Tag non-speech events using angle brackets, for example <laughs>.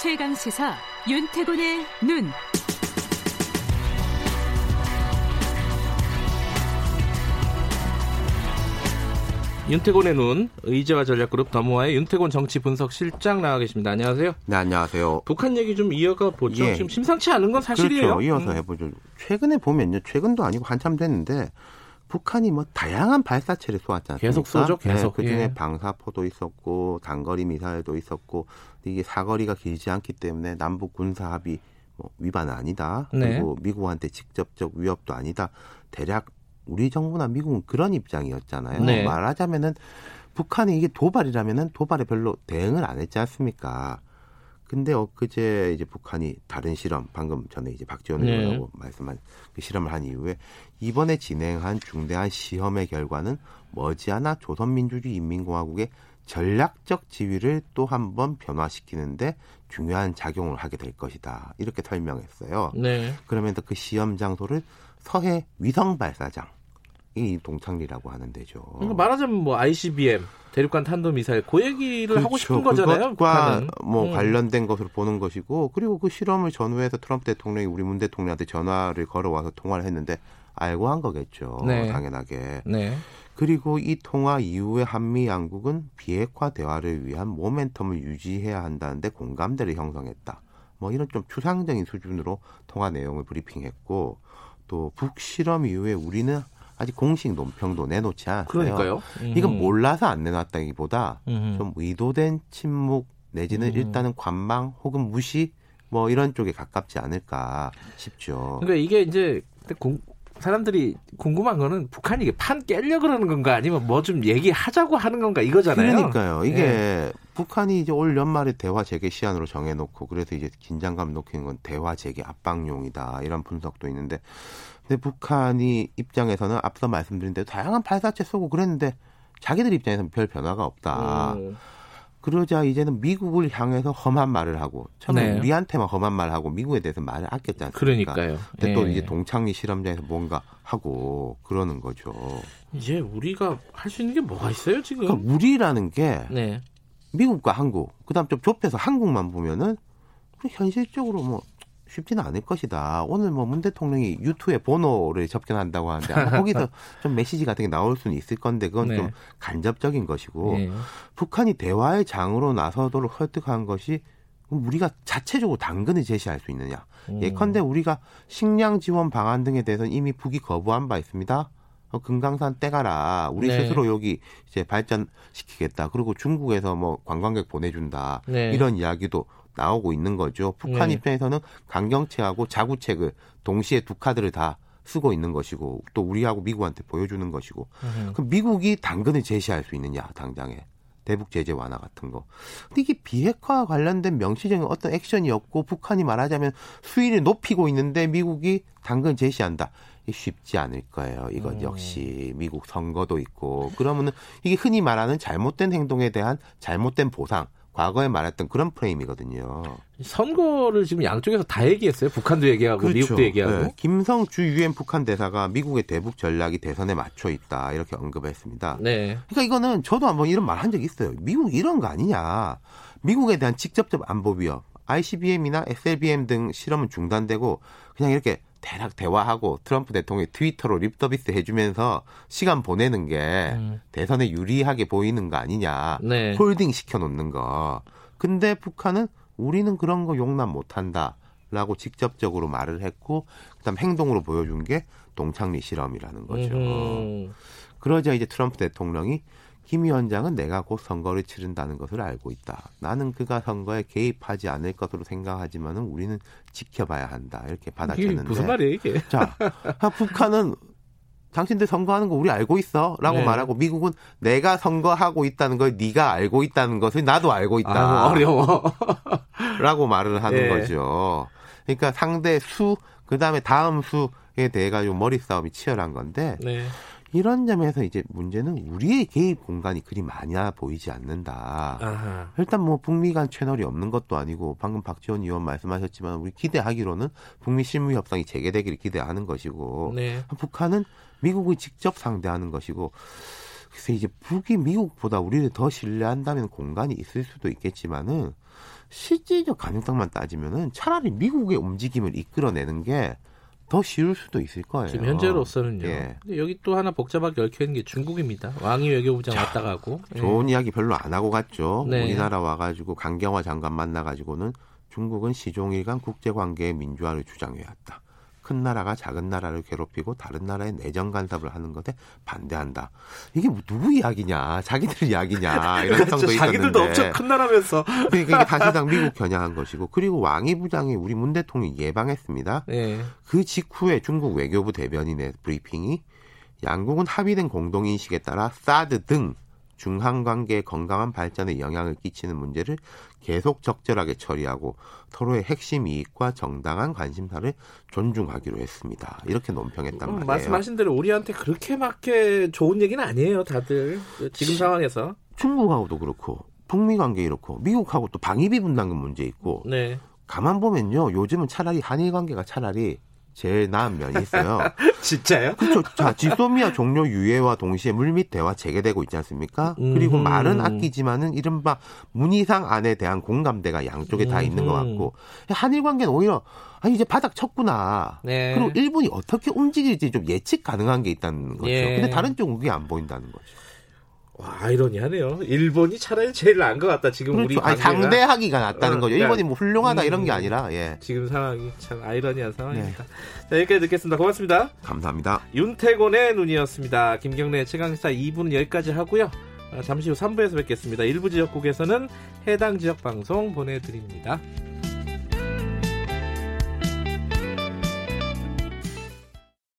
최강 시사 윤태곤의 눈. 윤태곤의 눈 의제와 전략그룹 더모아의 윤태곤 정치 분석 실장 나와 계십니다. 안녕하세요. 네, 안녕하세요. 북한 얘기 좀 이어가 보죠. 예. 지금 심상치 않은 건 사실이에요. 그렇죠. 이어서 음. 해보죠. 최근에 보면요. 최근도 아니고 한참 됐는데 북한이 뭐 다양한 발사체를 않습니까? 계속 쏘죠, 계속. 네, 그중에 예. 방사포도 있었고 단거리 미사일도 있었고 이게 사거리가 길지 않기 때문에 남북 군사 합의 뭐 위반은 아니다. 네. 그리고 미국한테 직접적 위협도 아니다. 대략 우리 정부나 미국은 그런 입장이었잖아요. 네. 말하자면은 북한이 이게 도발이라면은 도발에 별로 대응을 안 했지 않습니까? 근데 엊그제 이제 북한이 다른 실험 방금 전에 이제 박지원 네. 의원하고 말씀한 그 실험을 한 이후에 이번에 진행한 중대한 시험의 결과는 머지않아 조선민주주의 인민공화국의 전략적 지위를 또 한 번 변화시키는데 중요한 작용을 하게 될 것이다 이렇게 설명했어요. 네. 그러면서 그 시험 장소를 서해 위성 발사장 이 동창리라고 하는 데죠. 그러니까 말하자면 뭐 ICBM 대륙간 탄도 미사일 그 얘기를 하고 싶은 거잖아요. 그렇죠. 그것과. 뭐 음. 관련된 것으로 보는 것이고 그리고 그 실험을 전후해서 트럼프 대통령이 우리 문 대통령한테 전화를 걸어와서 통화를 했는데 알고 한 거겠죠. 네. 당연하게. 네. 그리고 이 통화 이후에 한미 양국은 비핵화 대화를 위한 모멘텀을 유지해야 한다는데 공감대를 형성했다. 뭐 이런 좀 추상적인 수준으로 통화 내용을 브리핑했고 또 북실험 이후에 우리는 아직 공식 논평도 내놓지 않았어요. 그러니까요. 이건 음. 몰라서 안 내놨다기보다 음. 좀 의도된 침묵 내지는 음. 일단은 관망 혹은 무시 뭐 이런 쪽에 가깝지 않을까 싶죠. 그러니까 이게 이제 공- 사람들이 궁금한 거는 북한이 이게 판 깨려 그러는 건가 아니면 뭐 좀 얘기하자고 하는 건가 이거잖아요. 그러니까요. 이게 예. 북한이 이제 올 연말에 대화 재개 시한으로 정해놓고 그래서 이제 긴장감 높이는 건 대화 재개 압박용이다 이런 분석도 있는데 근데 북한이 입장에서는 앞서 말씀드린 대로 다양한 발사체 쏘고 그랬는데 자기들 입장에서는 별 변화가 없다. 음. 그러자 이제는 미국을 향해서 험한 말을 하고 처음에 네. 우리한테만 험한 말을 하고 미국에 대해서 말을 아꼈지 않습니까? 그러니까요. 근데 또 예. 이제 동창리 실험장에서 뭔가 하고 그러는 거죠. 이제 우리가 할 수 있는 게 뭐가 있어요 지금? 그러니까 우리라는 게 네. 미국과 한국, 그다음 좀 좁혀서 한국만 보면은 현실적으로 뭐 쉽지는 않을 것이다. 오늘 뭐 문 대통령이 유튜브에 번호를 접견한다고 하는데 아마 거기서 <laughs> 좀 메시지 같은 게 나올 수는 있을 건데 그건 네. 좀 간접적인 것이고 예. 북한이 대화의 장으로 나서도록 설득한 것이 우리가 자체적으로 당근을 제시할 수 있느냐. 음. 예컨대 우리가 식량 지원 방안 등에 대해서는 이미 북이 거부한 바 있습니다. 어, 금강산 떼가라. 우리 네. 스스로 여기 이제 발전시키겠다. 그리고 중국에서 뭐 관광객 보내준다. 네. 이런 이야기도 나오고 있는 거죠. 북한 네. 입장에서는 강경책하고 자구책을 동시에 두 카드를 다 쓰고 있는 것이고 또 우리하고 미국한테 보여주는 것이고 음. 그럼 미국이 당근을 제시할 수 있느냐 당장에 대북 제재 완화 같은 거. 근데 이게 비핵화 관련된 명시적인 어떤 액션이 없고 북한이 말하자면 수위를 높이고 있는데 미국이 당근 제시한다. 쉽지 않을 거예요. 이건 음. 역시 미국 선거도 있고 그러면은 이게 흔히 말하는 잘못된 행동에 대한 잘못된 보상. 과거에 말했던 그런 프레임이거든요. 선거를 지금 양쪽에서 다 얘기했어요. 북한도 얘기하고 미국도 얘기하고. 네. 김성 주 유엔 북한 대사가 미국의 대북 전략이 대선에 맞춰 있다 이렇게 언급했습니다. 네. 그러니까 이거는 저도 한번 이런 말 한적 있어요. 미국 이런 거 아니냐. 미국에 대한 직접적 안보 위협, ICBM이나 SLBM 등 실험은 중단되고 그냥 이렇게 대략 대화하고 트럼프 대통령이 트위터로 립서비스 해주면서 시간 보내는 게 음. 대선에 유리하게 보이는 거 아니냐. 네. holding 시켜놓는 거. 근데 북한은 우리는 그런 거 용납 못한다. 라고 직접적으로 말을 했고, 그 다음 행동으로 보여준 게 동창리 실험이라는 거죠. 음. 그러자 이제 트럼프 대통령이 김 위원장은 내가 곧 선거를 치른다는 것을 알고 있다. 나는 그가 선거에 개입하지 않을 것으로 생각하지만은 우리는 지켜봐야 한다. 이렇게 받아쳤는데. 무슨 말이에요 이게? 자, 아, 북한은 당신들 선거하는 거 우리 알고 있어라고 네. 말하고 미국은 내가 선거하고 있다는 걸 네가 알고 있다는 것을 나도 알고 아, 있다라고 어려워. <laughs> 말을 하는 예. 거죠. 그러니까 상대 수 그다음에 다음 수에 대해 가지고 머리 싸움이 치열한 건데 네. 이런 점에서 이제 문제는 우리의 개입 공간이 그리 많아 보이지 않는다. 아하. 일단 뭐 북미 간 채널이 없는 것도 아니고 방금 박지원 의원 말씀하셨지만 우리 기대하기로는 북미 실무 협상이 재개되기를 기대하는 것이고 네. 북한은 미국을 직접 상대하는 것이고 그래서 이제 북이 미국보다 우리를 더 신뢰한다면 공간이 있을 수도 있겠지만은 실질적 가능성만 따지면은 차라리 미국의 움직임을 이끌어내는 게 더 쉬울 수도 있을 거예요. 지금 현재로서는요. 예. 여기 또 하나 복잡하게 얽혀 있는 게 중국입니다. 왕이 외교부장 자, 왔다 가고. 예. 좋은 이야기 별로 안 하고 갔죠. 네. 우리나라 와가지고 강경화 장관 만나가지고는 중국은 시종일 간 국제관계의 민주화를 주장해왔다. 큰 나라가 작은 나라를 괴롭히고 다른 나라의 내정 간섭을 하는 것에 반대한다. 이게 뭐 누구 이야기냐? 자기들 이야기냐? <laughs> 이런 그렇죠. 성도 있었는데. 자기들도 엄청 큰 나라면서. 그러니까 이게 사실상 미국 겨냥한 것이고 그리고 왕이 부장이 우리 문 대통령이 예방했습니다. 예. 그 직후에 중국 외교부 대변인의 브리핑이 양국은 합의된 공동인식에 따라 사드 등 중한 관계의 건강한 발전에 영향을 끼치는 문제를 계속 적절하게 처리하고 서로의 핵심 이익과 정당한 관심사를 존중하기로 했습니다. 이렇게 논평했단 음, 말이에요. 말씀하신 대로 우리한테 그렇게 맞게 좋은 얘기는 아니에요, 다들. 지금 상황에서. 중국하고도 그렇고 북미 관계 이렇고 미국하고 또 방위비 분담금 문제 있고 네. 가만 보면요 요즘은 차라리 한일 관계가 차라리 제일 나은 면이 있어요. <laughs> 진짜요? 그렇죠. 자, 지소미아 종료 유예와 동시에 물밑 대화 재개되고 있지 않습니까? 그리고 음흠. 말은 아끼지만은 이른바 문희상 안에 대한 공감대가 양쪽에 다 있는 것 음흠. 같고 한일 관계는 오히려 아 이제 바닥 쳤구나. 네. 그리고 일본이 어떻게 움직일지 좀 예측 가능한 게 있다는 거죠. 예. 근데 다른 쪽은 그게 안 보인다는 거죠. 와, 아이러니하네요. 일본이 차라리 제일 나은 것 같다. 지금 우리 그렇죠. 아니, 관계가. 상대하기가 낫다는 어, 거죠. 그러니까- 일본이 뭐 훌륭하다 이런 게 음. 아니라 예. 지금 상황이 참 아이러니한 상황입니다. 네. 자, 여기까지 듣겠습니다. 고맙습니다. 감사합니다. 윤태곤의 눈이었습니다. 김경래 최강시사 2부는 여기까지 하고요. 아, 잠시 후 3부에서 뵙겠습니다. 일부 지역국에서는 해당 지역 방송 보내드립니다.